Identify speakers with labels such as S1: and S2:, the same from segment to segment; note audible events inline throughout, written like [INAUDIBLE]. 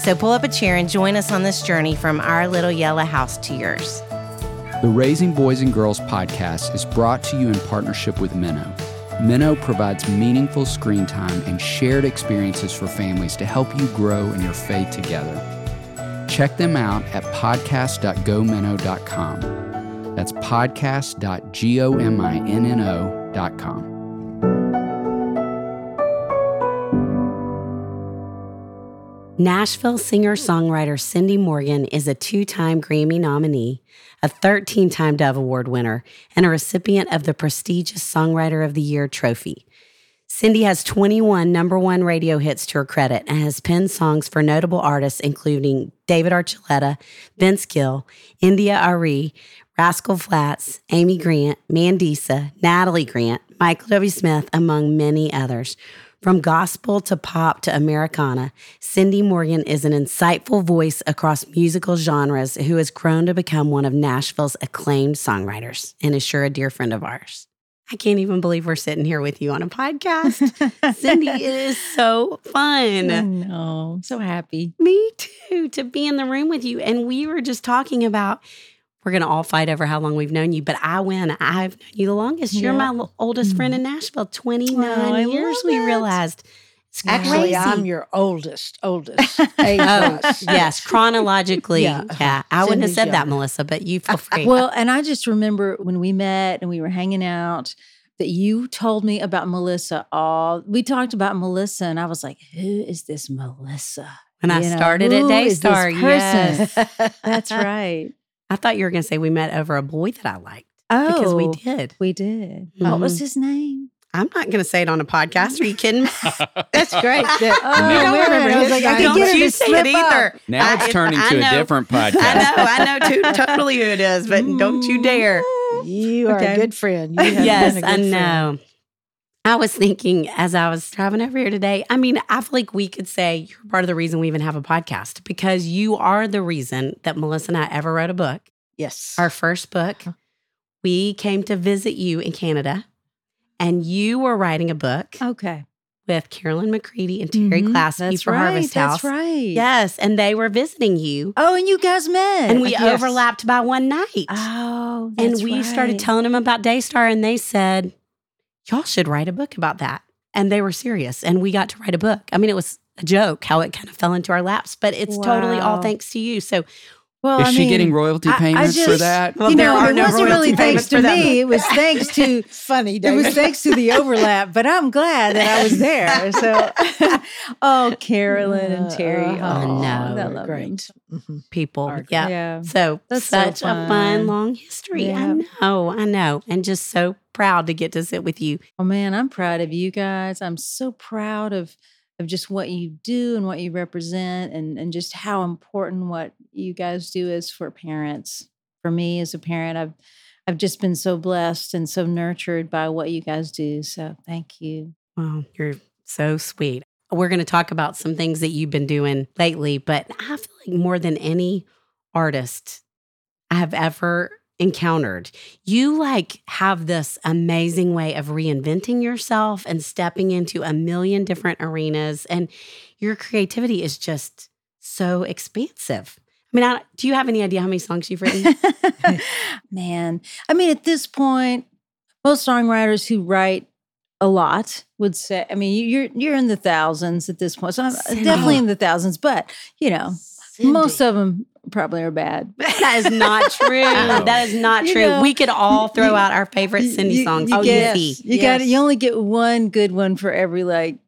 S1: So pull up a chair and join us on this journey from our little yellow house to yours.
S2: The Raising Boys and Girls podcast is brought to you in partnership with Minnow. Minnow provides meaningful screen time and shared experiences for families to help you grow in your faith together. Check them out at podcast.gominnow.com. That's podcast.gominnow.com.
S1: Nashville singer songwriter Cindy Morgan is a two time Grammy nominee, a 13 time Dove Award winner, and a recipient of the prestigious Songwriter of the Year trophy. Cindy has 21 number one radio hits to her credit and has penned songs for notable artists including David Archuleta, Vince Gill, India Arie, Rascal Flatts, Amy Grant, Mandisa, Natalie Grant, Michael W. Smith, among many others. From gospel to pop to Americana, Cindy Morgan is an insightful voice across musical genres who has grown to become one of Nashville's acclaimed songwriters and is sure a dear friend of ours. I can't even believe we're sitting here with you on a podcast. [LAUGHS] Cindy, it is so
S3: I
S1: fun.
S3: know. I'm so happy.
S1: Me too, to be in the room with you. And we were just talking about we're going to all fight over how long we've known you, but I win. I've known you the longest. You're
S3: Yeah.
S1: my l- oldest friend in mm-hmm. Nashville, 29
S3: Oh,
S1: years, we
S3: it.
S1: realized. It's
S4: Actually,
S1: crazy.
S4: I'm your oldest, oldest [LAUGHS]
S1: Oh, yes, chronologically. Yeah.
S4: Yeah.
S1: I wouldn't have said that. Melissa, but you feel free.
S3: Well, and I just remember when we met and we were hanging out that you told me about Melissa. All we talked about Melissa, and I was like, "Who is this Melissa?"
S1: when I
S3: know,
S1: started at
S3: who is this
S1: Daystar, yes.
S3: That's [LAUGHS] right.
S1: I thought you were going to say we met over a boy that I liked
S3: Oh,
S1: because we did.
S3: We did. What was
S1: Mhm.
S3: his name?
S1: I'm not going to say it on a podcast. Are you kidding me? [LAUGHS] [LAUGHS]
S4: That's great. [LAUGHS] That-
S3: Oh,
S4: you don't remember
S3: I was like, I
S4: name.
S3: could get
S1: Don't
S3: her
S1: you say it either.
S2: Now
S1: I-
S2: it's turning
S1: I
S2: to a
S1: know.
S2: different podcast.
S1: I know, I know too, totally who it is, but don't you dare.
S4: You are
S3: Okay.
S4: a good friend. You have
S1: yes,
S4: been a
S1: I
S4: good friend.
S1: I was thinking as I was driving over here today, I mean, I feel like we could say you're part of the reason we even have a podcast because you are the reason that Melissa and I ever wrote a book.
S4: Yes.
S1: Our first book,
S4: Uh-huh.
S1: we came to visit you in Canada, and you were writing a book
S3: Okay.
S1: with Carolyn McCready and Terry
S3: Mhm.
S1: Glaspey
S3: That's
S1: for
S3: right.
S1: Harvest House.
S3: That's right.
S1: Yes, and they were visiting you,
S3: Oh, and you guys met,
S1: and we
S3: Yes.
S1: overlapped by one night.
S3: Oh,
S1: and we started telling them about Daystar, and they said, "Y'all should write a book about that." And they were serious, and we got to write a book. I mean, it was a joke how it kind of fell into our laps, but it's totally all thanks to you. So,
S3: Well,
S2: Is
S3: I
S2: she
S3: mean,
S2: getting royalty
S3: I- I
S2: payments for that?
S1: well,
S3: you
S1: there
S3: know,
S1: are
S3: it
S1: no
S3: wasn't really thanks to me. It was thanks to [LAUGHS]
S4: Funny,
S3: it was thanks to the overlap. But I'm glad that I was there. So, [LAUGHS] oh, Carolyn and Terry. Oh,
S1: I know.
S3: I love
S4: great.
S1: People, mm-hmm.
S4: Are-
S1: yeah.
S3: Yeah.
S1: So
S3: That's so
S1: such a fun,
S3: fun.
S1: long history.
S3: Yeah.
S1: I know, I know, and just so proud to get to sit with you.
S3: Oh man, I'm proud of you guys. I'm so proud of of just what you do and what you represent and and just how important what you guys do is for parents. For me as a parent, I've I've just been so blessed and so nurtured by what you guys do. So thank you.
S1: Wow, you're so sweet. We're going to talk about some things that you've been doing lately, but I feel like more than any artist I have ever encountered, you like have this amazing way of reinventing yourself and stepping into a million different arenas. And your creativity is just so expansive. I mean, I, do you have any idea how many songs you've written? [LAUGHS]
S3: Man, I mean, at this point, most songwriters who write a lot would say, I mean, you're you're in the thousands at this point. So I'm
S1: Cindy.
S3: definitely in the thousands, but you know,
S4: Cindy.
S3: most of them probably are bad. [LAUGHS]
S1: that is not true. that is not
S3: You
S1: true.
S3: know,
S1: we could all throw
S3: you-
S1: out our favorite Cindy
S3: You-
S1: songs.
S3: You,
S1: oh,
S3: get,
S1: easy.
S3: you got
S4: Yes.
S3: you only get one good one for every like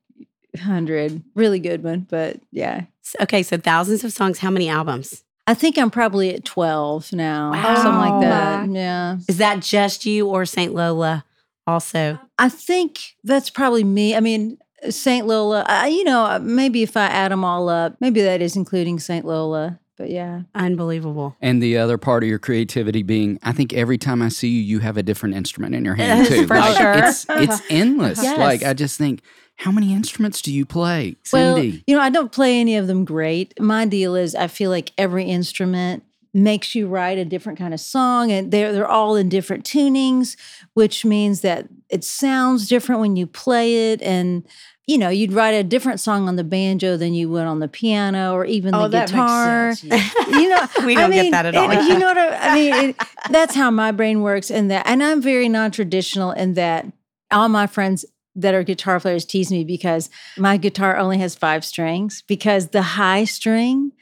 S3: hundred, really good one. But yeah,
S1: Okay, so thousands of songs. How many albums?
S3: I think I'm probably at twelve now,
S1: Wow.
S3: something like that.
S4: Oh my.
S3: Yeah,
S1: Is that just you or Saint Lola also?
S3: I think that's probably me. I mean, Saint Lola. I, you know, maybe if I add them all up, maybe that is including Saint Lola. But yeah.
S1: Unbelievable.
S2: And the other part of your creativity being, I think every time I see you, you have a different instrument in your hand [LAUGHS] too.
S1: for
S2: like,
S1: sure.
S2: It's it's [LAUGHS] uh-huh. endless.
S3: Yes.
S2: Like I just think, how many instruments do you play,
S3: Well,
S2: Cindy?
S3: you know, I don't play any of them great. My deal is I feel like every instrument makes you write a different kind of song and they're they're all in different tunings, which means that it sounds different when you play it and you know, you'd write a different song on the banjo than you would on the piano or even
S4: Oh,
S3: the guitar.
S4: Yeah.
S3: You know, [LAUGHS]
S1: We don't get
S3: mean,
S1: that at all.
S3: and You know what I, I mean? It, that's how my brain works, and that, and I'm very non-traditional in that all my friends that are guitar players tease me because my guitar only has five strings because the high string.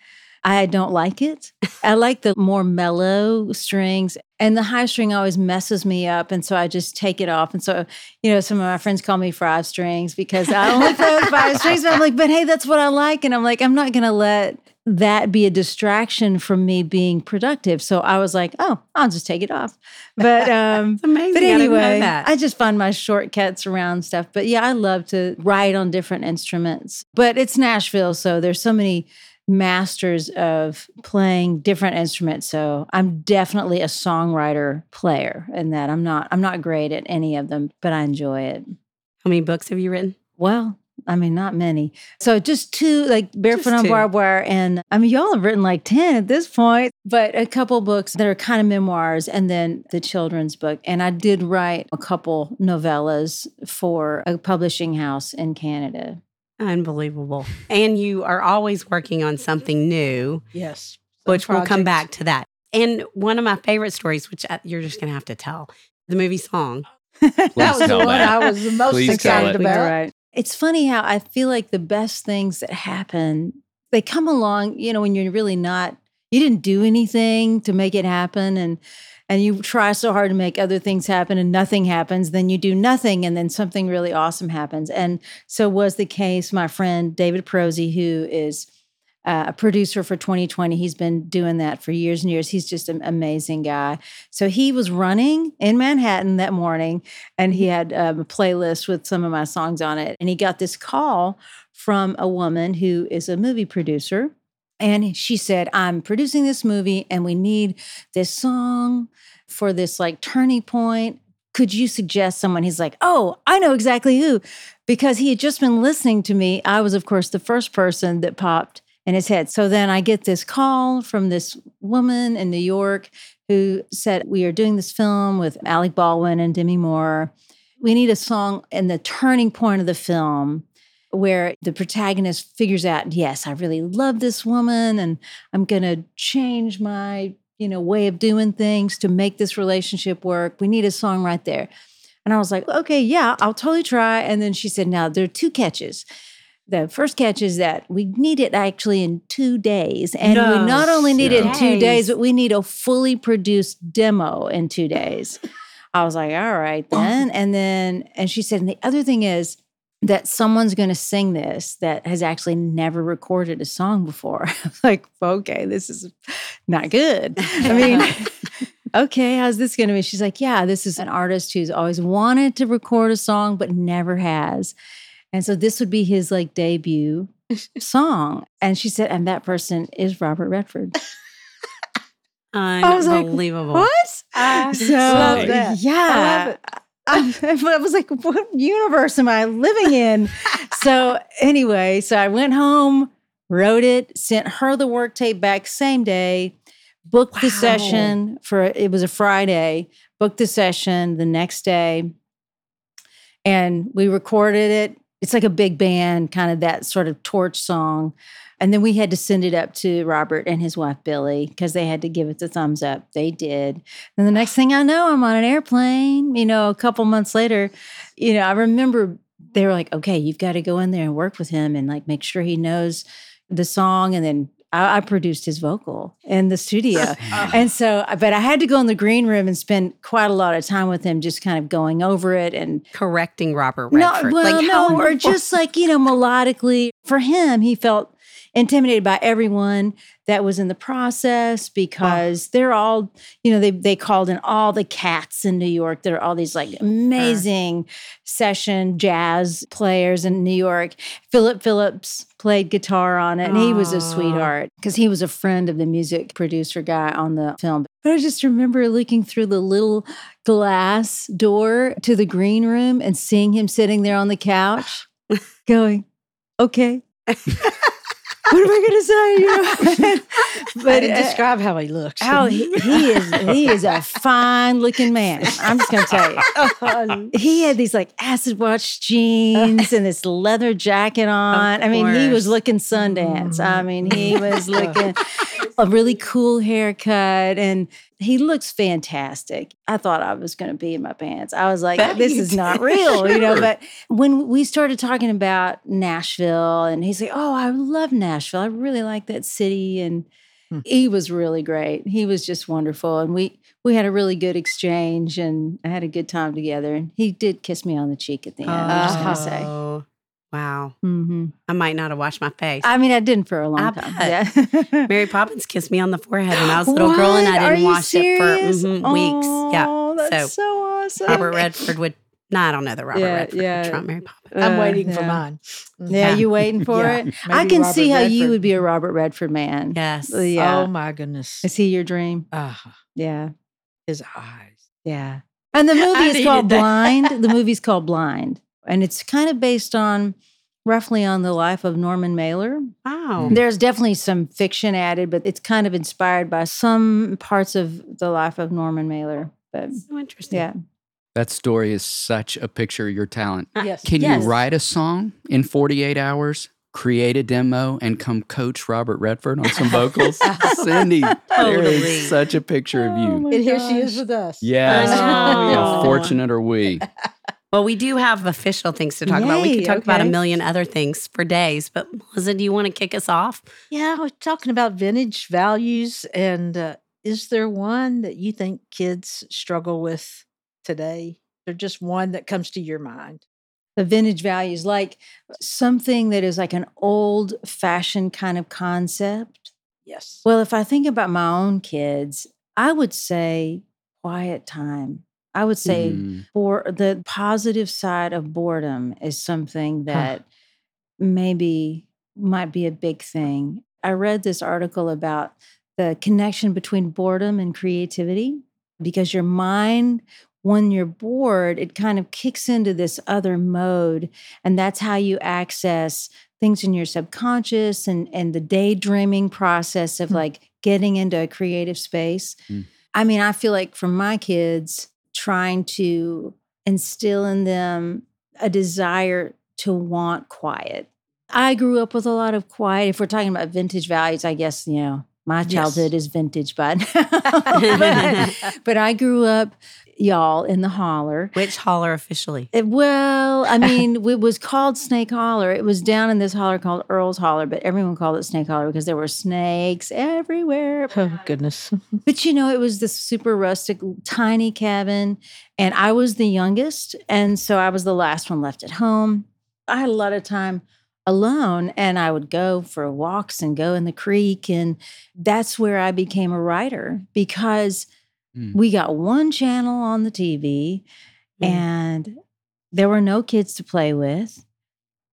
S3: I don't like it. I like the more mellow strings, and the high string always messes me up. And so I just take it off. And so, you know, some of my friends call me five strings because I only play with five [LAUGHS] strings. But I'm like, but hey, that's what I like. And I'm like, I'm not going to let that be a distraction from me being productive. So I was like, oh, I'll just take it off. But [LAUGHS] um
S1: It's amazing.
S3: but
S1: I
S3: anyway,
S1: that.
S3: I just find my shortcuts around stuff. But yeah, I love to write on different instruments. But it's Nashville, so there's so many masters of playing different instruments. So I'm definitely a songwriter player in that. I'm not I'm not great at any of them, but I enjoy it.
S1: How many books have you written?
S3: Well, I mean, not many. So just two, like Barefoot on. Barbed Wire. And I mean, y'all have written like 10 at this point, but a couple books that are kind of memoirs and then the children's book. And I did write a couple novellas for a publishing house in Canada.
S1: Unbelievable. And you are always working on something new,
S4: Yes. Some
S1: which we'll come back to that. And one of my favorite stories, which I, you're just going to have to tell, the movie Song. [LAUGHS]
S4: That was the one
S2: that.
S4: I was the most
S2: Please
S4: excited
S2: it.
S4: About.
S3: right. It's funny how I feel like the best things that happen, they come along, you know, when you're really not, you didn't do anything to make it happen. And and you try so hard to make other things happen and nothing happens, then you do nothing and then something really awesome happens. And so was the case. My friend David Prosy, who is uh, a producer for 2020, he's been doing that for years and years. He's just an amazing guy. So he was running in Manhattan that morning and he had um, a playlist with some of my songs on it. And he got this call from a woman who is a movie producer. And she said, I'm producing this movie and we need this song for this like turning point. Could you suggest someone? He's like, Oh, I know exactly who. Because he had just been listening to me. I was, of course, the first person that popped in his head. So then I get this call from this woman in New York who said, We are doing this film with Alec Baldwin and Demi Moore. We need a song in the turning point of the film where the protagonist figures out, yes, I really love this woman and I'm going to change my, you know, way of doing things to make this relationship work. We need a song right there. And I was like, okay, yeah, I'll totally try. And then she said, now there are two catches. The first catch is that we need it actually in two days. And
S1: No.
S3: we not only need it in two
S1: Days.
S3: days, but we need a fully produced demo in two days. I was like, all right oh. then. And then, and she said, and the other thing is that someone's going to sing this that has actually never recorded a song before. [LAUGHS] Like, okay, this is not good. I mean, [LAUGHS] okay, how's this going to be? She's like, yeah, this is an artist who's always wanted to record a song, but never has. And so this would be his like debut [LAUGHS] song. And she said, and that person is Robert Redford. i was like,
S1: Unbelievable.
S3: What?
S4: I
S3: So yeah,
S4: I love it.
S3: I, [LAUGHS] I was like, what universe am I living in? [LAUGHS] so anyway, so I went home, wrote it, sent her the work tape back same day, booked the session for it was a Friday, booked the session the next day, and we recorded it. It's like a big band, kind of that sort of torch song. And then we had to send it up to Robert and his wife Billy because they had to give it the thumbs up. They did. And the next thing I know, I'm on an airplane, you know, a couple months later. You know, I remember they were like, okay, you've got to go in there and work with him and like make sure he knows the song. And then I, I produced his vocal in the studio. [LAUGHS] Oh. and so, uh, but I had to go in the green room and spend quite a lot of time with him, just kind of going over it and
S1: Correcting Robert
S3: no,
S1: Redford.
S3: well,
S1: like, how
S3: no, or just like you know, melodically. For him, he felt intimidated by everyone that was in the process because they're all, you know, they they called in all the cats in New York. There are all these like amazing session jazz players in New York. Philip Phillips played guitar on it, and he was a sweetheart because he was a friend of the music producer guy on the film. But I just remember looking through the little glass door to the green room and seeing him sitting there on the couch, [SIGHS] going, "Okay." [LAUGHS] what am I going to say? You know? [LAUGHS]
S4: but
S3: uh,
S4: describe how he looks.
S3: how he, he is he is a fine looking man. I'm just going to tell you. [LAUGHS] He had these like acid wash jeans and this leather jacket on. I mean, he was looking Sundance. I mean, he was looking [LAUGHS] a really cool haircut and he looks fantastic. I thought I was going to be in my pants. I was like,
S1: Bet
S3: this is not
S1: did.
S3: real, you know. But when we started talking about Nashville, and he's like, oh, I love Nashville. I really like that city. And
S4: Hmm.
S3: he was really great. He was just wonderful. And we, we had a really good exchange and I had a good time together. And he did kiss me on the cheek at the end. I'm just going to say.
S1: Oh, wow.
S3: hmm
S1: I might not have washed my face.
S3: I mean, I didn't for a long
S1: I
S3: time. Yeah. [LAUGHS]
S1: Mary Poppins kissed me on the forehead when I was a little girl, and I didn't
S3: you
S1: wash it for
S3: serious?
S1: mhm, weeks. Yeah.
S3: Oh, that's so, awesome.
S1: Robert Redford would. No, I don't know the Robert
S3: Yeah,
S1: Redford
S3: yeah.
S1: trump Mary Poppins.
S4: I'm
S3: Uh,
S4: waiting for
S3: yeah.
S4: mine.
S3: Yeah, you waiting for [LAUGHS]
S4: Yeah.
S3: it? I can
S4: Robert
S3: see how you would be a Robert Redford man.
S1: Yes.
S3: Yeah.
S4: Oh my goodness.
S3: Is he your dream?
S4: Ah,
S3: Yeah.
S4: his eyes.
S3: Yeah. And the [LAUGHS] movie
S1: I
S3: is called
S1: that.
S3: Blind. The movie's called Blind. And it's kind of based on roughly on the life of Norman Mailer.
S1: Wow. Hmm.
S3: There's definitely some fiction added, but it's kind of inspired by some parts of the life of Norman Mailer. But
S1: So interesting.
S3: yeah.
S2: That story is such a picture of your talent.
S4: Ah, yes.
S2: Can
S1: Yes.
S2: you write a song in 48 hours, create a demo, and come coach Robert Redford on some vocals? [LAUGHS] Cindy, there
S1: Totally.
S2: is such a picture of you.
S3: Oh my
S4: And here she is with us.
S2: Yes.
S1: I.
S2: How fortunate are we? [LAUGHS]
S1: Well, we do have official things to talk about. We
S3: Yay,
S1: could talk about a million other things for days, but Melissa, do you want to kick us off?
S4: Yeah, we're talking about vintage values. And uh, is there one that you think kids struggle with today? Or just one that comes to your mind?
S3: the vintage values, like something that is like an old fashioned kind of concept.
S4: Yes.
S3: Well, if I think about my own kids, I would say quiet time. I would say
S2: Mm,
S3: for the positive side of boredom is something that maybe might be a big thing. I read this article about the connection between boredom and creativity because your mind when you're bored it kind of kicks into this other mode and that's how you access things in your subconscious and and the daydreaming process of
S4: Hmm.
S3: like getting into a creative space.
S2: Hmm.
S3: I mean, I feel like for my kids trying to instill in them a desire to want quiet. I grew up with a lot of quiet. If we're talking about vintage values, I guess, you know, my
S4: Yes.
S3: childhood is vintage, but, [LAUGHS] [LAUGHS] but but I grew up, y'all, in the holler.
S1: Which holler officially?
S3: It- well, I mean, [LAUGHS] it was called Snake Holler. It was down in this holler called Earl's Holler, but everyone called it Snake Holler because there were snakes everywhere. [LAUGHS]
S4: Oh, goodness. [LAUGHS]
S3: But you know, it was this super rustic, tiny cabin, and I was the youngest, and so I was the last one left at home. I had a lot of time alone, and I would go for walks and go in the creek, and that's where I became a writer because
S2: Mm.
S3: we got one channel on the TV,
S1: Mm.
S3: and there were no kids to play with.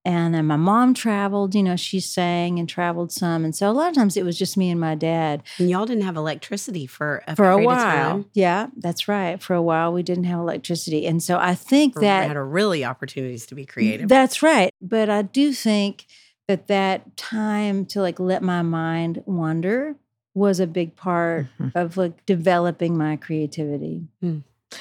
S3: And then my mom traveled, you know, she sang and traveled some. And so a lot of times it was just me and my dad
S1: And y'all didn't have electricity for a
S3: for a while. Yeah, that's right. For a while, we didn't have electricity, and so I think
S1: Or
S3: that
S1: had a really opportunities to be creative.
S3: that's right. But I do think that that time to like let my mind wander was a big part
S4: Mhm.
S3: of like developing my creativity.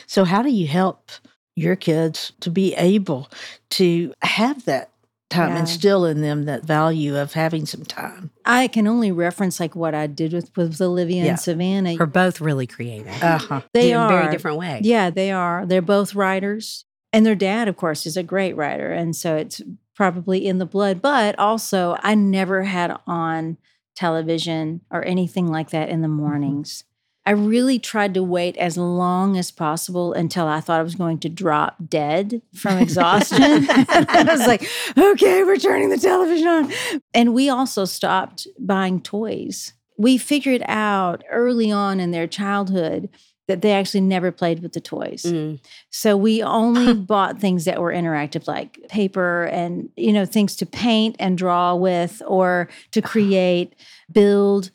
S4: So, how do you help your kids to be able to have that time,
S3: Yeah.
S4: instill in them that value of having some time?
S3: I can only reference like what I did with with Olivia
S4: Yeah.
S3: and Savannah.
S1: We're both really creative.
S4: Uh huh.
S3: they
S1: in
S3: are
S1: very different way.
S3: Yeah, they are. They're both writers. And their dad, of course, is a great writer. And so it's probably in the blood. But also, I never had on television or anything like that in the mm-hmm. mornings. I really tried to wait as long as possible until I thought I was going to drop dead from [LAUGHS] exhaustion. [LAUGHS] I was like, okay, we're turning the television on. And we also stopped buying toys. We figured out early on in their childhood that they actually never played with the toys.
S1: Mm.
S3: So we only [LAUGHS] bought things that were interactive, like paper and you know things to paint and draw with, or to create, build,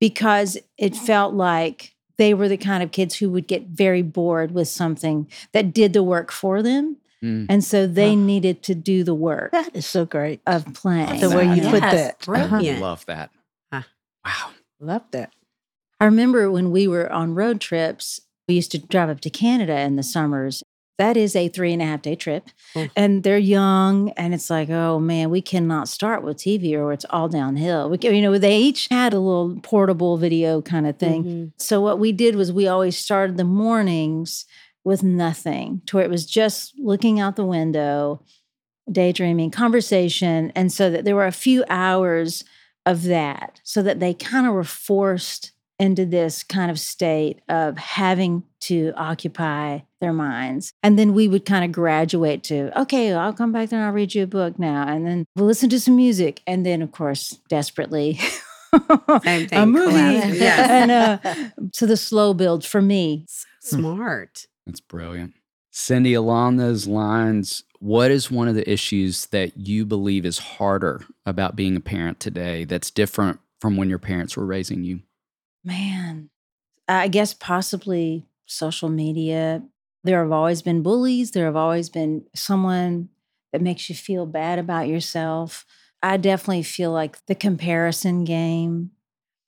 S3: because it felt like they were the kind of kids who would get very bored with something that did the work for them,
S2: Mm.
S3: and so they
S4: Oh.
S3: needed to do the work
S4: That is so great.
S3: of playing.
S4: The way you
S1: Yes,
S4: put that. Uh-huh.
S2: Love that.
S1: Huh.
S2: Wow.
S4: Love that.
S3: I remember when we were on road trips, we used to drive up to Canada in the summers. That is a three and a half day trip.
S1: Oh.
S3: And they're young. And it's like, oh man, we cannot start with TV or it's all downhill. We, you know, they each had a little portable video kind of thing.
S1: Mhm.
S3: So what we did was we always started the mornings with nothing, to where it was just looking out the window, daydreaming, conversation. And so that there were a few hours of that, so that they kind of were forced into this kind of state of having to occupy their minds. And then we would kind of graduate to, okay, I'll come back there and I'll read you a book now. And then we'll listen to some music. And then, of course, desperately, [LAUGHS]
S1: Same
S3: a
S1: thing,
S3: movie. [LAUGHS]
S1: Yes.
S3: and uh, so the slow build for me.
S1: So smart.
S2: That's brilliant. Cindy, along those lines, what is one of the issues that you believe is harder about being a parent today that's different from when your parents were raising you?
S3: Man, I guess possibly social media. There have always been bullies. There have always been someone that makes you feel bad about yourself. I definitely feel like the comparison game,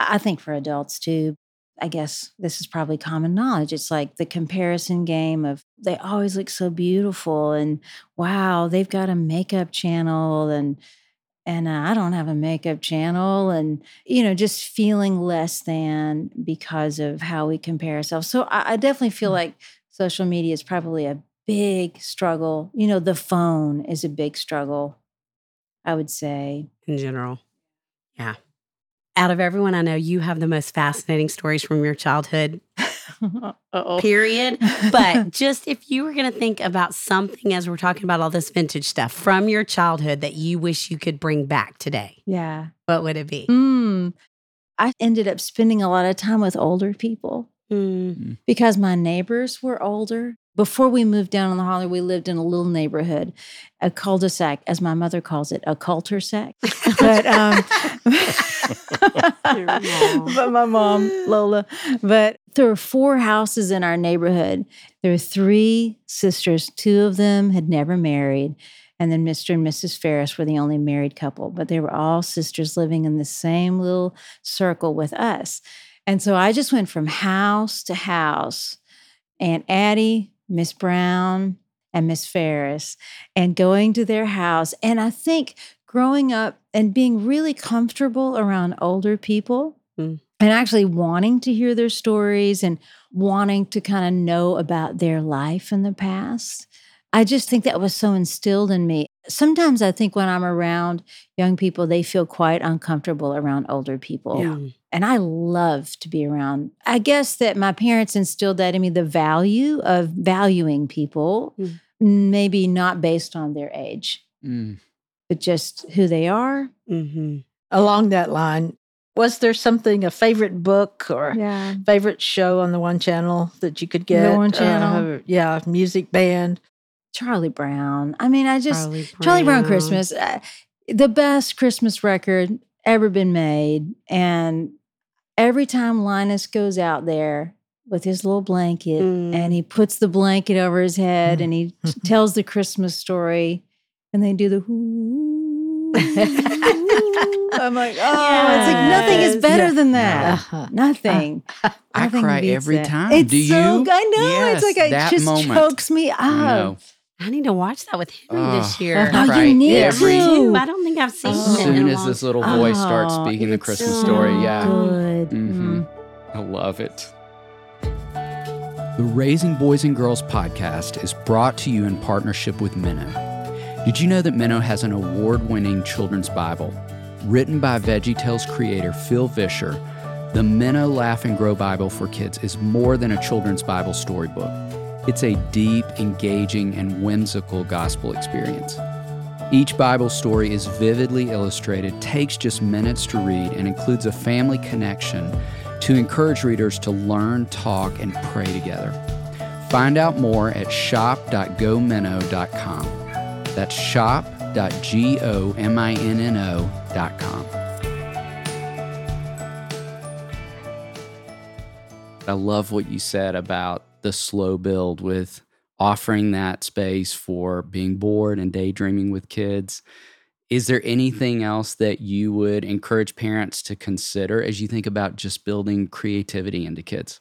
S3: I think for adults too. I guess this is probably common knowledge. It's like the comparison game of they always look so beautiful and wow, they've got a makeup channel and and uh, I don't have a makeup channel and you know just feeling less than because of how we compare ourselves. So I, I definitely feel
S1: Mm.
S3: like social media is probably a big struggle. You know, the phone is a big struggle. I would say.
S1: in general. Yeah. Out of everyone I know, you have the most fascinating stories from your childhood, [LAUGHS]
S3: Uh-oh.
S1: period. [LAUGHS] But just if you were going to think about something as we're talking about all this vintage stuff from your childhood that you wish you could bring back today,
S3: yeah.
S1: what would it be?
S3: Mm. I ended up spending a lot of time with older people.
S1: Mm.
S3: because my neighbors were older. Before we moved down on the holler, we lived in a little neighborhood, a cul-de-sac, as my mother calls it, a culter-sac. [LAUGHS] but um, [LAUGHS] but my mom, Lola. But there were four houses in our neighborhood. There were three sisters. Two of them had never married. And then Mr. and Mrs. Ferris were the only married couple, but they were all sisters living in the same little circle with us. And so I just went from house to house. Aunt Addie, Miss Brown, and Miss Ferris, and going to their house. And I think growing up and being really comfortable around older people
S1: Mm.
S3: and actually wanting to hear their stories and wanting to kind of know about their life in the past. I just think that was so instilled in me. Sometimes I think when I'm around young people, they feel quite uncomfortable around older people.
S1: Mm.
S3: And I love to be around. I guess that my parents instilled that in me the value of valuing people,
S1: Mm.
S3: maybe not based on their age,
S2: Mm.
S3: but just who they are.
S1: hmm
S4: Along that line, was there something, a favorite book or
S3: Yeah.
S4: favorite show on the one channel that you could get?
S3: One Channel?
S4: Uh, yeah, music band.
S3: Charlie Brown. I mean, I just,
S1: Charlie Brown.
S3: Charlie Brown Christmas, uh, the best Christmas record ever been made. And every time Linus goes out there with his little blanket
S1: Mm.
S3: and he puts the blanket over his head and he [LAUGHS] t- tells the Christmas story and they do the whoo. I'm like, [LAUGHS] oh, it's like nothing is better
S4: Yeah.
S3: than that.
S4: Uh-huh.
S3: Nothing.
S2: I
S3: Nothing
S2: cry every
S3: that.
S2: time.
S3: It's
S2: Do
S3: so,
S2: you?
S3: I know.
S2: Yes,
S3: it's like it just
S2: moment.
S3: chokes me up.
S2: I
S1: need to watch that with Henry this year.
S2: I
S3: Oh,
S2: cry
S3: you need
S2: every-
S3: to.
S1: I don't think I've seen.
S2: As
S1: it. in
S2: soon
S1: a
S2: as
S1: long
S2: this little voice starts
S3: Oh,
S2: speaking the Christmas
S1: so
S2: story, yeah.
S3: Good.
S2: Mhm. I love it. The Raising Boys and Girls podcast is brought to you in partnership with Minnow. Did you know that Minnow has an award winning children's Bible? Written by VeggieTales creator Phil Vischer, The Minnow Laugh and Grow Bible for Kids is more than a children's Bible storybook. It's a deep, engaging, and whimsical gospel experience. Each Bible story is vividly illustrated, takes just minutes to read, and includes a family connection to encourage readers to learn, talk, and pray together. Find out more at shop.gominnow.com. That's shop.gominnow.com. I love what you said about the slow build with offering that space for being bored and daydreaming with kids. Is there anything else that you would encourage parents to consider as you think about just building creativity into kids?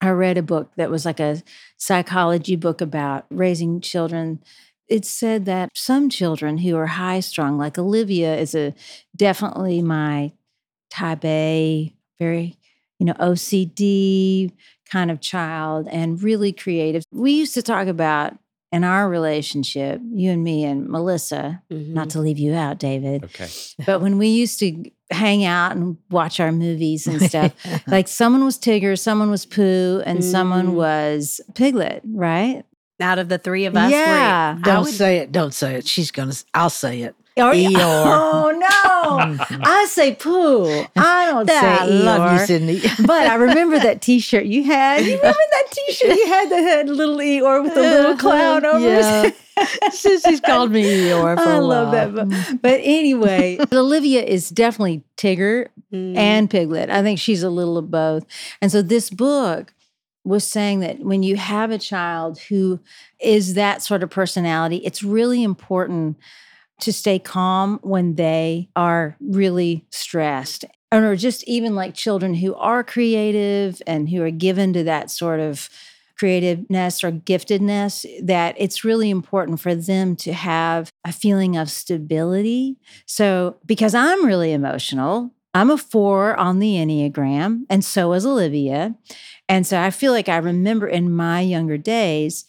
S3: I read a book that was like a psychology book about raising children. It said that some children who are high strung, like Olivia, is a definitely my type A, very you know, OCD kind of child and really creative. We used to talk about in our relationship, you and me and Melissa, mm-hmm. not to leave you out, David.
S2: Okay.
S3: But when we used to hang out and watch our movies and stuff, [LAUGHS] like someone was Tigger, someone was Pooh, and mm. someone was Piglet, right?
S1: Out of the three of us,
S3: yeah.
S4: Don't would, say it. Don't say it. She's gonna. I'll say it.
S3: Or, Eeyore. Oh no! [LAUGHS] I say poo. I don't say I Eeyore. love you,
S4: Cindy. [LAUGHS]
S3: but I remember that T-shirt you had. You remember that T-shirt you had that had little Eeyore with a little clown over yeah. it.
S4: Sissy's called me Eeyore for [LAUGHS] I
S3: love that. But, but anyway, Olivia is definitely Tigger mm. and Piglet. I think she's a little of both. And so this book was saying that when you have a child who is that sort of personality, it's really important to stay calm when they are really stressed. Or just even like children who are creative and who are given to that sort of creativeness or giftedness, that it's really important for them to have a feeling of stability. So, because I'm really emotional, I'm a four on the Enneagram, and so is Olivia. And so I feel like I remember in my younger days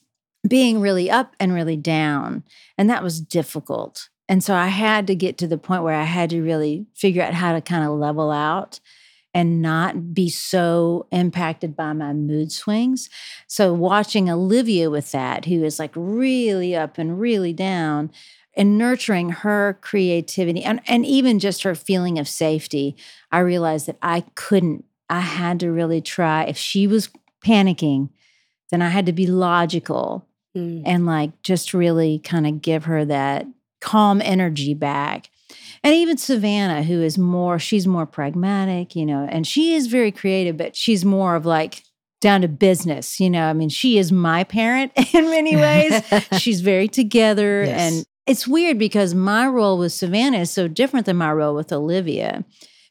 S3: being really up and really down, and that was difficult. And so I had to get to the point where I had to really figure out how to kind of level out and not be so impacted by my mood swings. So watching Olivia with that, who is like really up and really down, and nurturing her creativity and, and even just her feeling of safety, I realized that I couldn't, I had to really try. If she was panicking, then I had to be logical mm. and like just really kind of give her that calm energy back. And even Savannah, who is more, she's more pragmatic, you know, and she is very creative, but she's more of like down to business, you know. I mean, she is my parent [LAUGHS] in many ways. [LAUGHS] she's very together. Yes. And it's weird because my role with Savannah is so different than my role with Olivia.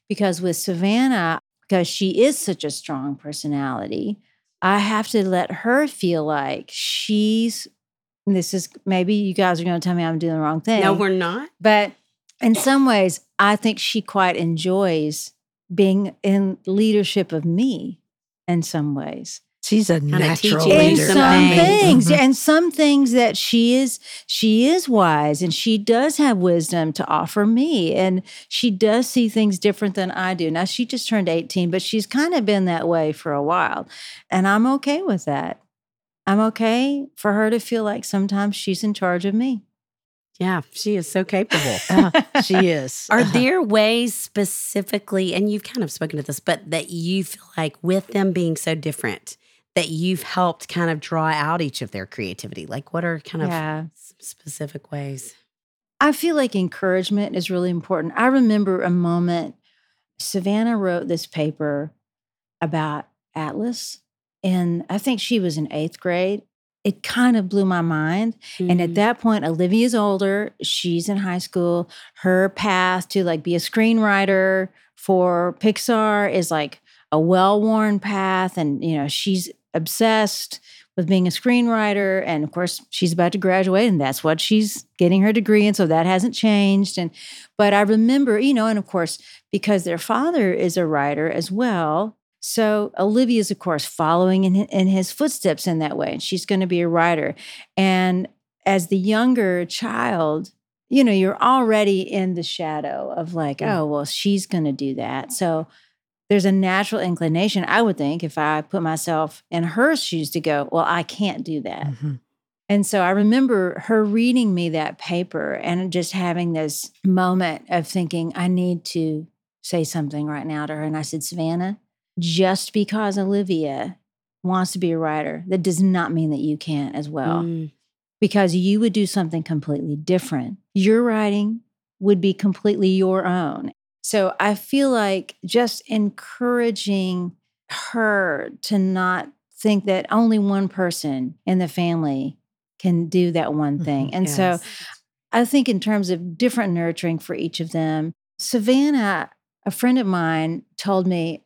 S3: Because with Savannah, because she is such a strong personality, I have to let her feel like she's this is maybe you guys are going to tell me I'm doing the wrong thing.
S1: No, we're not.
S3: But in some ways, I think she quite enjoys being in leadership of me in some ways.
S4: She's a kind natural
S3: leader.
S4: In
S3: some things, mm-hmm. and some things that she is, she is wise, and she does have wisdom to offer me, and she does see things different than I do. Now she just turned eighteen, but she's kind of been that way for a while, and I'm okay with that. I'm okay for her to feel like sometimes she's in charge of me.
S1: Yeah, she is so capable. [LAUGHS]
S4: uh, she [LAUGHS] is.
S1: Are there ways specifically, and you've kind of spoken to this, but that you feel like with them being so different, that you've helped kind of draw out each of their creativity? Like, what are kind of yeah. specific ways?
S3: I feel like encouragement is really important. I remember a moment Savannah wrote this paper about Atlas and I think she was in eighth grade. It kind of blew my mind. Mm-hmm. And at mm-hmm. that point, Olivia's older. She's in high school. Her path to like be a screenwriter for Pixar is like a well-worn path. And, you know, she's obsessed with being a screenwriter. And of course, she's about to graduate, and that's what she's getting her degree in. So that hasn't changed. And but I remember, you know, and of course, because their father is a writer as well, so Olivia's, of course, following in, in his footsteps in that way. And she's going to be a writer. And as the younger child, you know, you're already in the shadow of like, mm. oh, well, she's going to do that. So there's a natural inclination, I would think, if I put myself in her shoes to go, well, I can't do that.
S4: Mhm.
S3: And so I remember her reading me that paper and just having this moment of thinking, I need to say something right now to her. And I said, Savannah, just because Olivia wants to be a writer, that does not mean that you can't as well,
S1: Mm.
S3: because you would do something completely different. Your writing would be completely your own. So I feel like just encouraging her to not think that only one person in the family can do that one thing.
S4: Mhm.
S3: And so I think in terms of different nurturing for each of them, Savannah, a friend of mine told me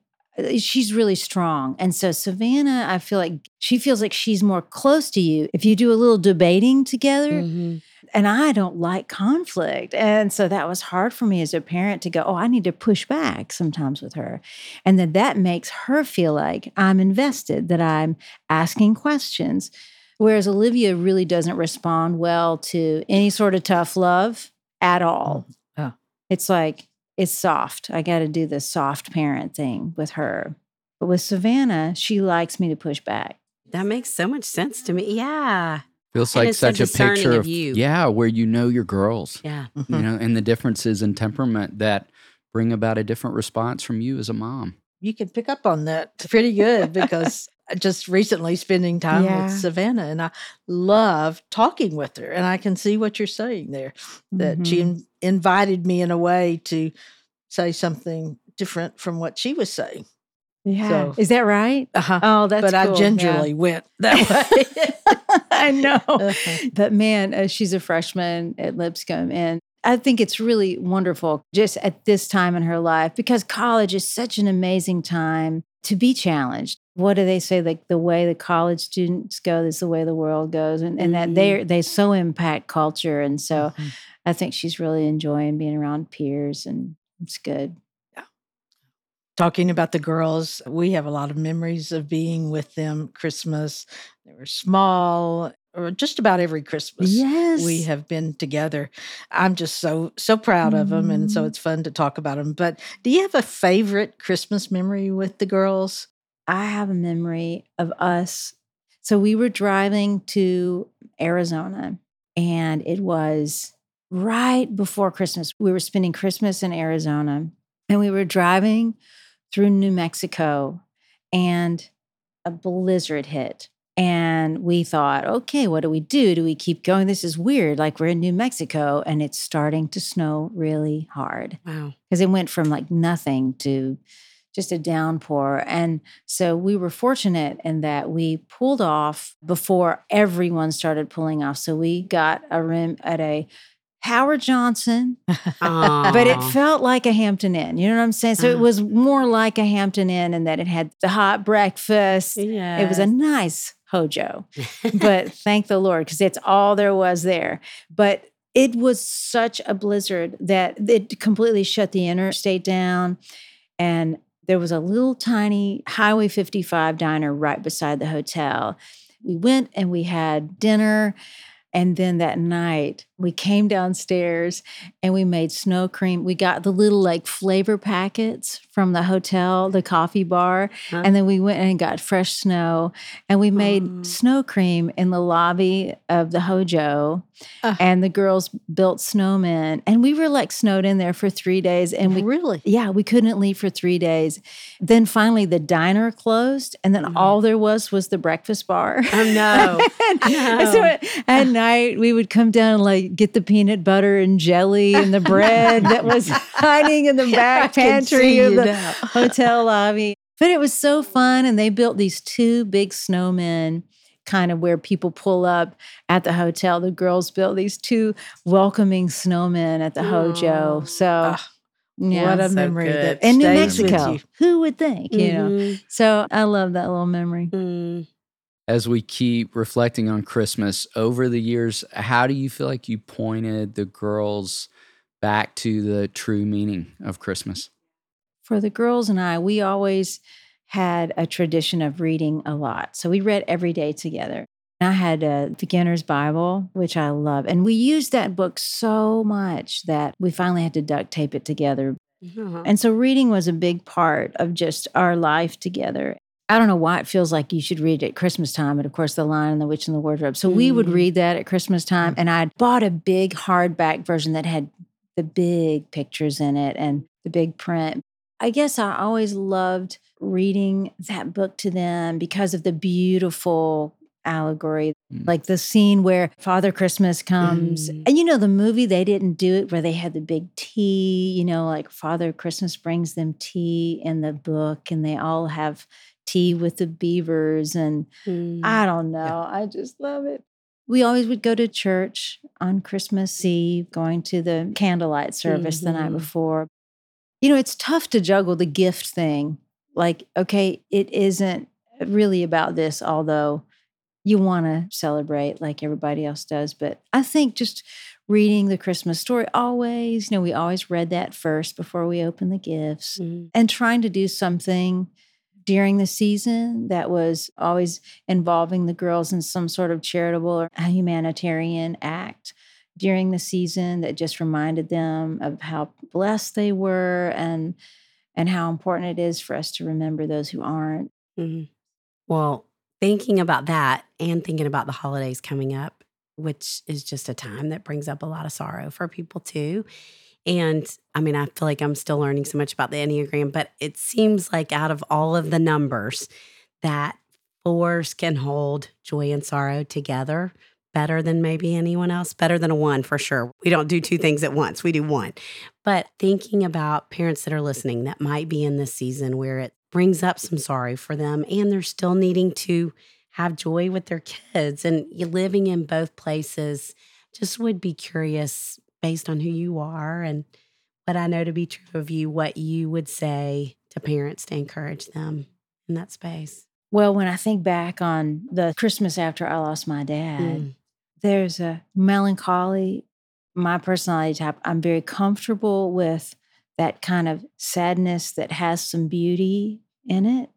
S3: she's really strong. And so Savannah, I feel like she feels like she's more close to you if you do a little debating together.
S1: Mhm.
S3: And I don't like conflict. And so that was hard for me as a parent to go, oh, I need to push back sometimes with her. And then that makes her feel like I'm invested, that I'm asking questions. Whereas Olivia really doesn't respond well to any sort of tough love at all.
S4: Oh.
S3: It's like, it's soft. I got to do the soft parent thing with her. But with Savannah, she likes me to push back.
S1: That makes so much sense to me. Yeah.
S2: Feels
S1: And
S2: like
S1: it's
S2: such a
S1: discerning
S2: picture
S1: of
S2: of,
S1: you.
S2: yeah, where you know your girls,
S1: Yeah.
S2: you
S4: Mhm.
S2: know, and the differences in temperament that bring about a different response from you as a mom.
S4: You can pick up on that pretty good because I just recently spending time
S3: Yeah.
S4: with Savannah and I love talking with her. And I can see what you're saying there that she
S3: Mhm.
S4: in- invited me in a way to say something different from what she was saying.
S3: Yeah.
S4: So-
S3: Is that right?
S4: Uh-huh.
S3: Oh, that's
S4: but I
S3: cool. Yeah.
S4: gingerly went [LAUGHS] that way.
S3: I know. [LAUGHS]
S4: Uh-huh.
S3: But man, uh, she's a freshman at Lipscomb. And I think it's really wonderful just at this time in her life because college is such an amazing time to be challenged. What do they say? Like the way the college students go is the way the world goes. And, and that they they so impact culture. And so
S4: Mhm.
S3: I think she's really enjoying being around peers and it's good. Yeah.
S4: Talking about the girls, we have a lot of memories of being with them Christmas. They were small, or just about every Christmas.
S3: Yes.
S4: We have been together. I'm just so so proud of them, and so
S3: Mhm.
S4: it's fun to talk about them. But do you have a favorite Christmas memory with the girls?
S3: I have a memory of us. So we were driving to Arizona and it was right before Christmas. We were spending Christmas in Arizona and we were driving through New Mexico and a blizzard hit. And we thought, okay, what do we do? Do we keep going? This is weird. Like we're in New Mexico and it's starting to snow really hard
S1: Wow.
S3: because it went from like nothing to just a downpour. And so we were fortunate in that we pulled off before everyone started pulling off. So we got a room at a Howard Johnson, but it felt like a Hampton Inn. You know what I'm saying? So it
S1: Uh.
S3: was more like a Hampton Inn in that it had the hot breakfast.
S1: yeah.
S3: It was a nice hojo but [LAUGHS] thank the Lord because it's all there was there. But it was such a blizzard that it completely shut the interstate down. And there was a little tiny Highway 55 diner right beside the hotel. We went and we had dinner. And then that night, we came downstairs and we made snow cream. We got the little like flavor packets from the hotel, the coffee bar.
S1: Huh?
S3: And then we went and got fresh snow and we made
S1: Mm.
S3: snow cream in the lobby of the Hojo.
S4: Ah.
S3: and the girls built snowmen. And we were like snowed in there for three days. And we
S4: really?
S3: yeah, we couldn't leave for three days. Then finally the diner closed, and then
S1: Mhm.
S3: all there was was the breakfast bar.
S1: Oh, no. [LAUGHS]
S3: And so at, at night we would come down and like get the peanut butter and jelly and the bread that was [LAUGHS] hiding in the back
S4: can
S3: pantry
S4: see
S3: of the
S4: now.
S3: hotel lobby. But it was so fun, and they built these two big snowmen. Kind of where people pull up at the hotel. The girls built these two welcoming snowmen at the Hojo. So,
S4: Ah,
S3: yeah.
S4: what a
S1: so
S4: memory
S1: good.
S4: that
S3: in New Mexico. Who would think, you know?
S1: Mhm.
S3: So I love that little memory.
S1: Mm.
S2: As we keep reflecting on Christmas over the years, how do you feel like you pointed the girls back to the true meaning of Christmas?
S3: For the girls and I, we always had a tradition of reading a lot. So we read every day together. I had a beginner's Bible, which I love. And we used that book so much that we finally had to duct tape it together.
S1: Uh-huh.
S3: And so reading was a big part of just our life together. I don't know why it feels like you should read it at Christmas time, but of course, The Lion, and the Witch, and the Wardrobe. So we would
S1: Mm.
S3: read that at Christmas time, and I'd bought a big hardback version that had the big pictures in it and the big print. I guess I always loved reading that book to them because of the beautiful allegory,
S2: Mm.
S3: like the scene where Father Christmas comes.
S1: Mm.
S3: And you know, the movie, they didn't do it where they had the big tea, you know, like Father Christmas brings them tea in the book and they all have tea with the beavers. And
S1: Mm.
S3: I don't know. I just love it. We always would go to church on Christmas Eve, going to the candlelight service the night
S1: Mhm.
S3: before. You know, it's tough to juggle the gift thing. Like, okay, it isn't really about this, although you want to celebrate like everybody else does. But I think just reading the Christmas story always, you know, we always read that first before we open the gifts
S1: Mm.
S3: and trying to do something during the season that was always involving the girls in some sort of charitable or humanitarian act during the season that just reminded them of how blessed they were and and how important it is for us to remember those who aren't.
S1: Mhm. Well, thinking about that and thinking about the holidays coming up, which is just a time that brings up a lot of sorrow for people too. And I mean, I feel like I'm still learning so much about the Enneagram, but it seems like out of all of the numbers, that fours can hold joy and sorrow together better than maybe anyone else, better than a one for sure. We don't do two things at once, we do one. But thinking about parents that are listening that might be in this season where it brings up some sorrow for them and they're still needing to have joy with their kids and living in both places, just would be curious based on who you are and what I know to be true of you, what you would say to parents to encourage them in that space.
S3: Well, when I think back on the Christmas after I lost my dad,
S1: Mm.
S3: there's a melancholy. My personality type, I'm very comfortable with that kind of sadness that has some beauty in it.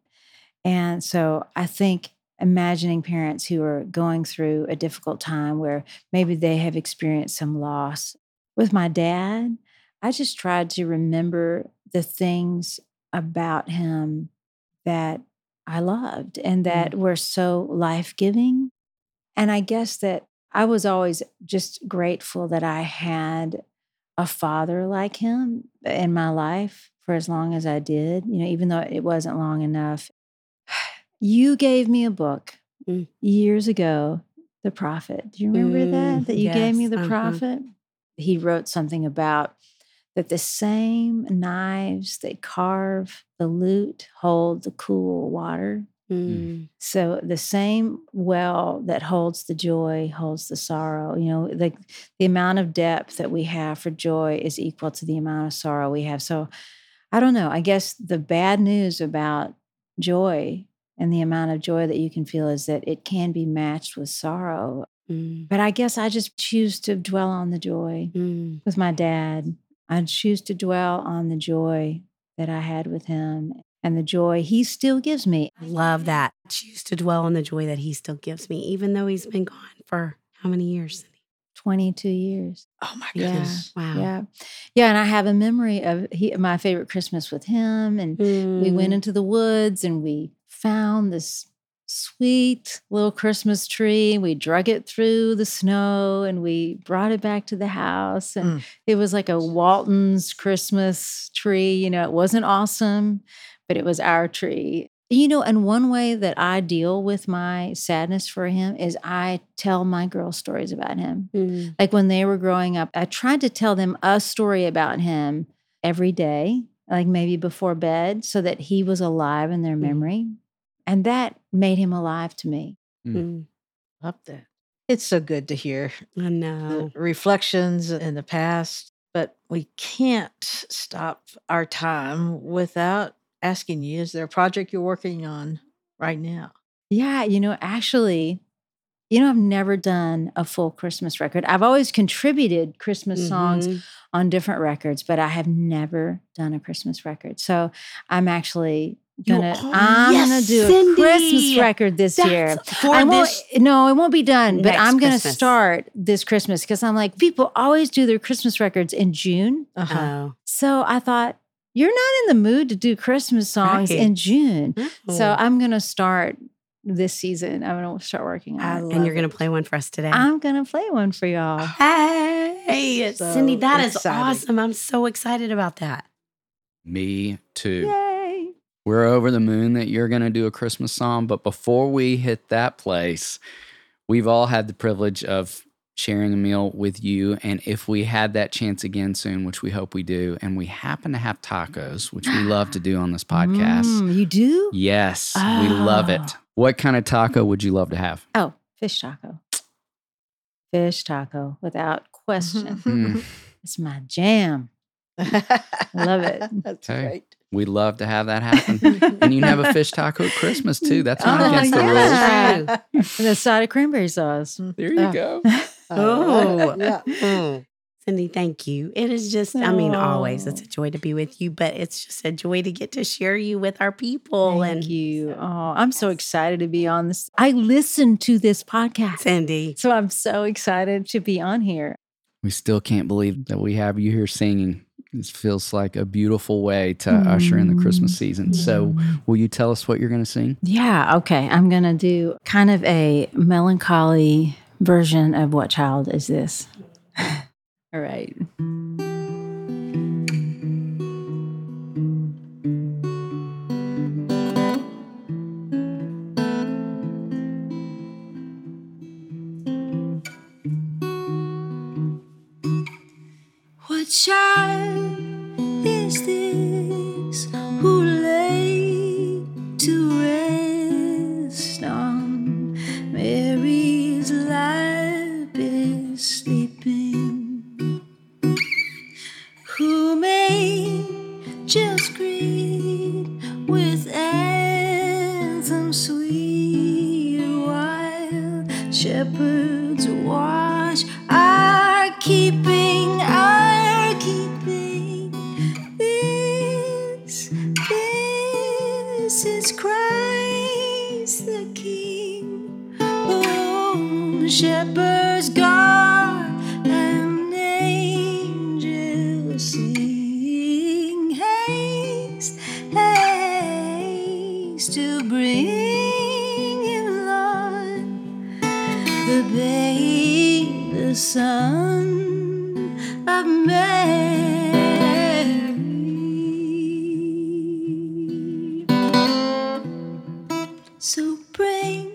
S3: And so I think imagining parents who are going through a difficult time where maybe they have experienced some loss. With my dad, I just tried to remember the things about him that I loved and that were so life giving. And I guess that I was always just grateful that I had a father like him in my life for as long as I did, you know, even though it wasn't long enough. [SIGHS] You gave me a book
S1: Mm.
S3: years ago, The Prophet. Do you remember
S1: Mm,
S3: that? That you gave me The
S1: uh-huh.
S3: Prophet? He wrote something about that the same knives that carve the lute hold the cool water.
S1: Mm.
S3: So the same well that holds the joy holds the sorrow. You know, the the amount of depth that we have for joy is equal to the amount of sorrow we have. So I don't know. I guess the bad news about joy and the amount of joy that you can feel is that it can be matched with sorrow.
S1: Mm.
S3: But I guess I just choose to dwell on the joy
S1: Mm.
S3: with my dad. I choose to dwell on the joy that I had with him and the joy he still gives me.
S1: I love that. Choose to dwell on the joy that he still gives me, even though he's been gone for how many years?
S3: 22 years.
S4: Oh my
S3: Yeah.
S4: goodness.
S1: Wow.
S3: Yeah. Yeah. And I have a memory of he, my favorite Christmas with him. And we went
S1: Mm.
S3: into the woods and we found this sweet little Christmas tree. We drug it through the snow and we brought it back to the house. And
S4: Mm.
S3: it was like a Walton's Christmas tree. You know, it wasn't awesome, but it was our tree. You know, and one way that I deal with my sadness for him is I tell my girls stories about him.
S1: Mm.
S3: Like when they were growing up, I tried to tell them a story about him every day, like maybe before bed, so that he was alive in their
S1: Mhm.
S3: memory. And that made him alive to me.
S1: Mm.
S4: Love that. It's so good to hear
S1: I
S4: the
S1: know.
S4: reflections in the past, but we can't stop our time without asking you is there a project you're working on right now?
S3: Yeah, you know, actually, you know, I've never done a full Christmas record. I've always contributed Christmas songs
S1: Mhm.
S3: on different records, but I have never done a Christmas record. So I'm actually
S4: You
S3: gonna
S4: are-
S3: I'm gonna
S4: yes,
S3: do a Christmas record this year.
S4: That's for
S3: I won't,
S4: this.
S3: no, it won't be done, but I'm going to
S1: Christmas.
S3: start this Christmas because I'm like, people always do their Christmas records in June.
S4: Uh-huh.
S1: Oh.
S3: So I thought, you're not in the mood to do Christmas songs
S1: Right.
S3: in June. So
S1: Mm.
S3: I'm going to start this season. I'm going to start working
S4: I
S3: on it.
S1: and you're gonna play one for us today.
S3: I'm going to play one for y'all.
S1: hey,
S4: So
S1: Cindy, that is
S4: excited.
S1: awesome. I'm so excited about that.
S2: Me too.
S3: Yay.
S2: We're over the moon that you're going to do a Christmas song. But before we hit that place, we've all had the privilege of sharing a meal with you. And if we had that chance again soon, which we hope we do, and we happen to have tacos, which we love to do on this podcast.
S3: Mm, you do?
S2: Yes, we love it.
S3: Ah.
S2: What kind of taco would you love to have?
S3: Oh, fish taco. Fish taco, without question.
S2: Mm.
S3: it's my jam. Love it. [LAUGHS]
S4: That's
S2: Okay.
S4: great.
S2: We'd love to have that happen. [LAUGHS] and you can have a fish taco at Christmas too. That's not
S3: Oh,
S2: against the
S3: yeah.
S2: rules.
S3: And the side of cranberry sauce. [LAUGHS]
S2: There you
S3: Oh.
S2: go. [LAUGHS]
S1: Oh.
S4: yeah.
S1: Mm. Cindy, thank you. It is just, I mean, always it's a joy to be with you, but it's just a joy to get to share you with our people.
S3: Thank
S1: and
S3: you. Oh, I'm so excited to be on this. I listen to this podcast.
S1: Cindy,
S3: So I'm so excited to be on here.
S2: We still can't believe that we have you here singing. This feels like a beautiful way to usher in the Christmas mm-hmm. season. So, mm-hmm. will you tell us what you're going to sing?
S3: Yeah, okay. I'm going to do kind of a melancholy version of What Child Is This? [LAUGHS] All right. What child So bring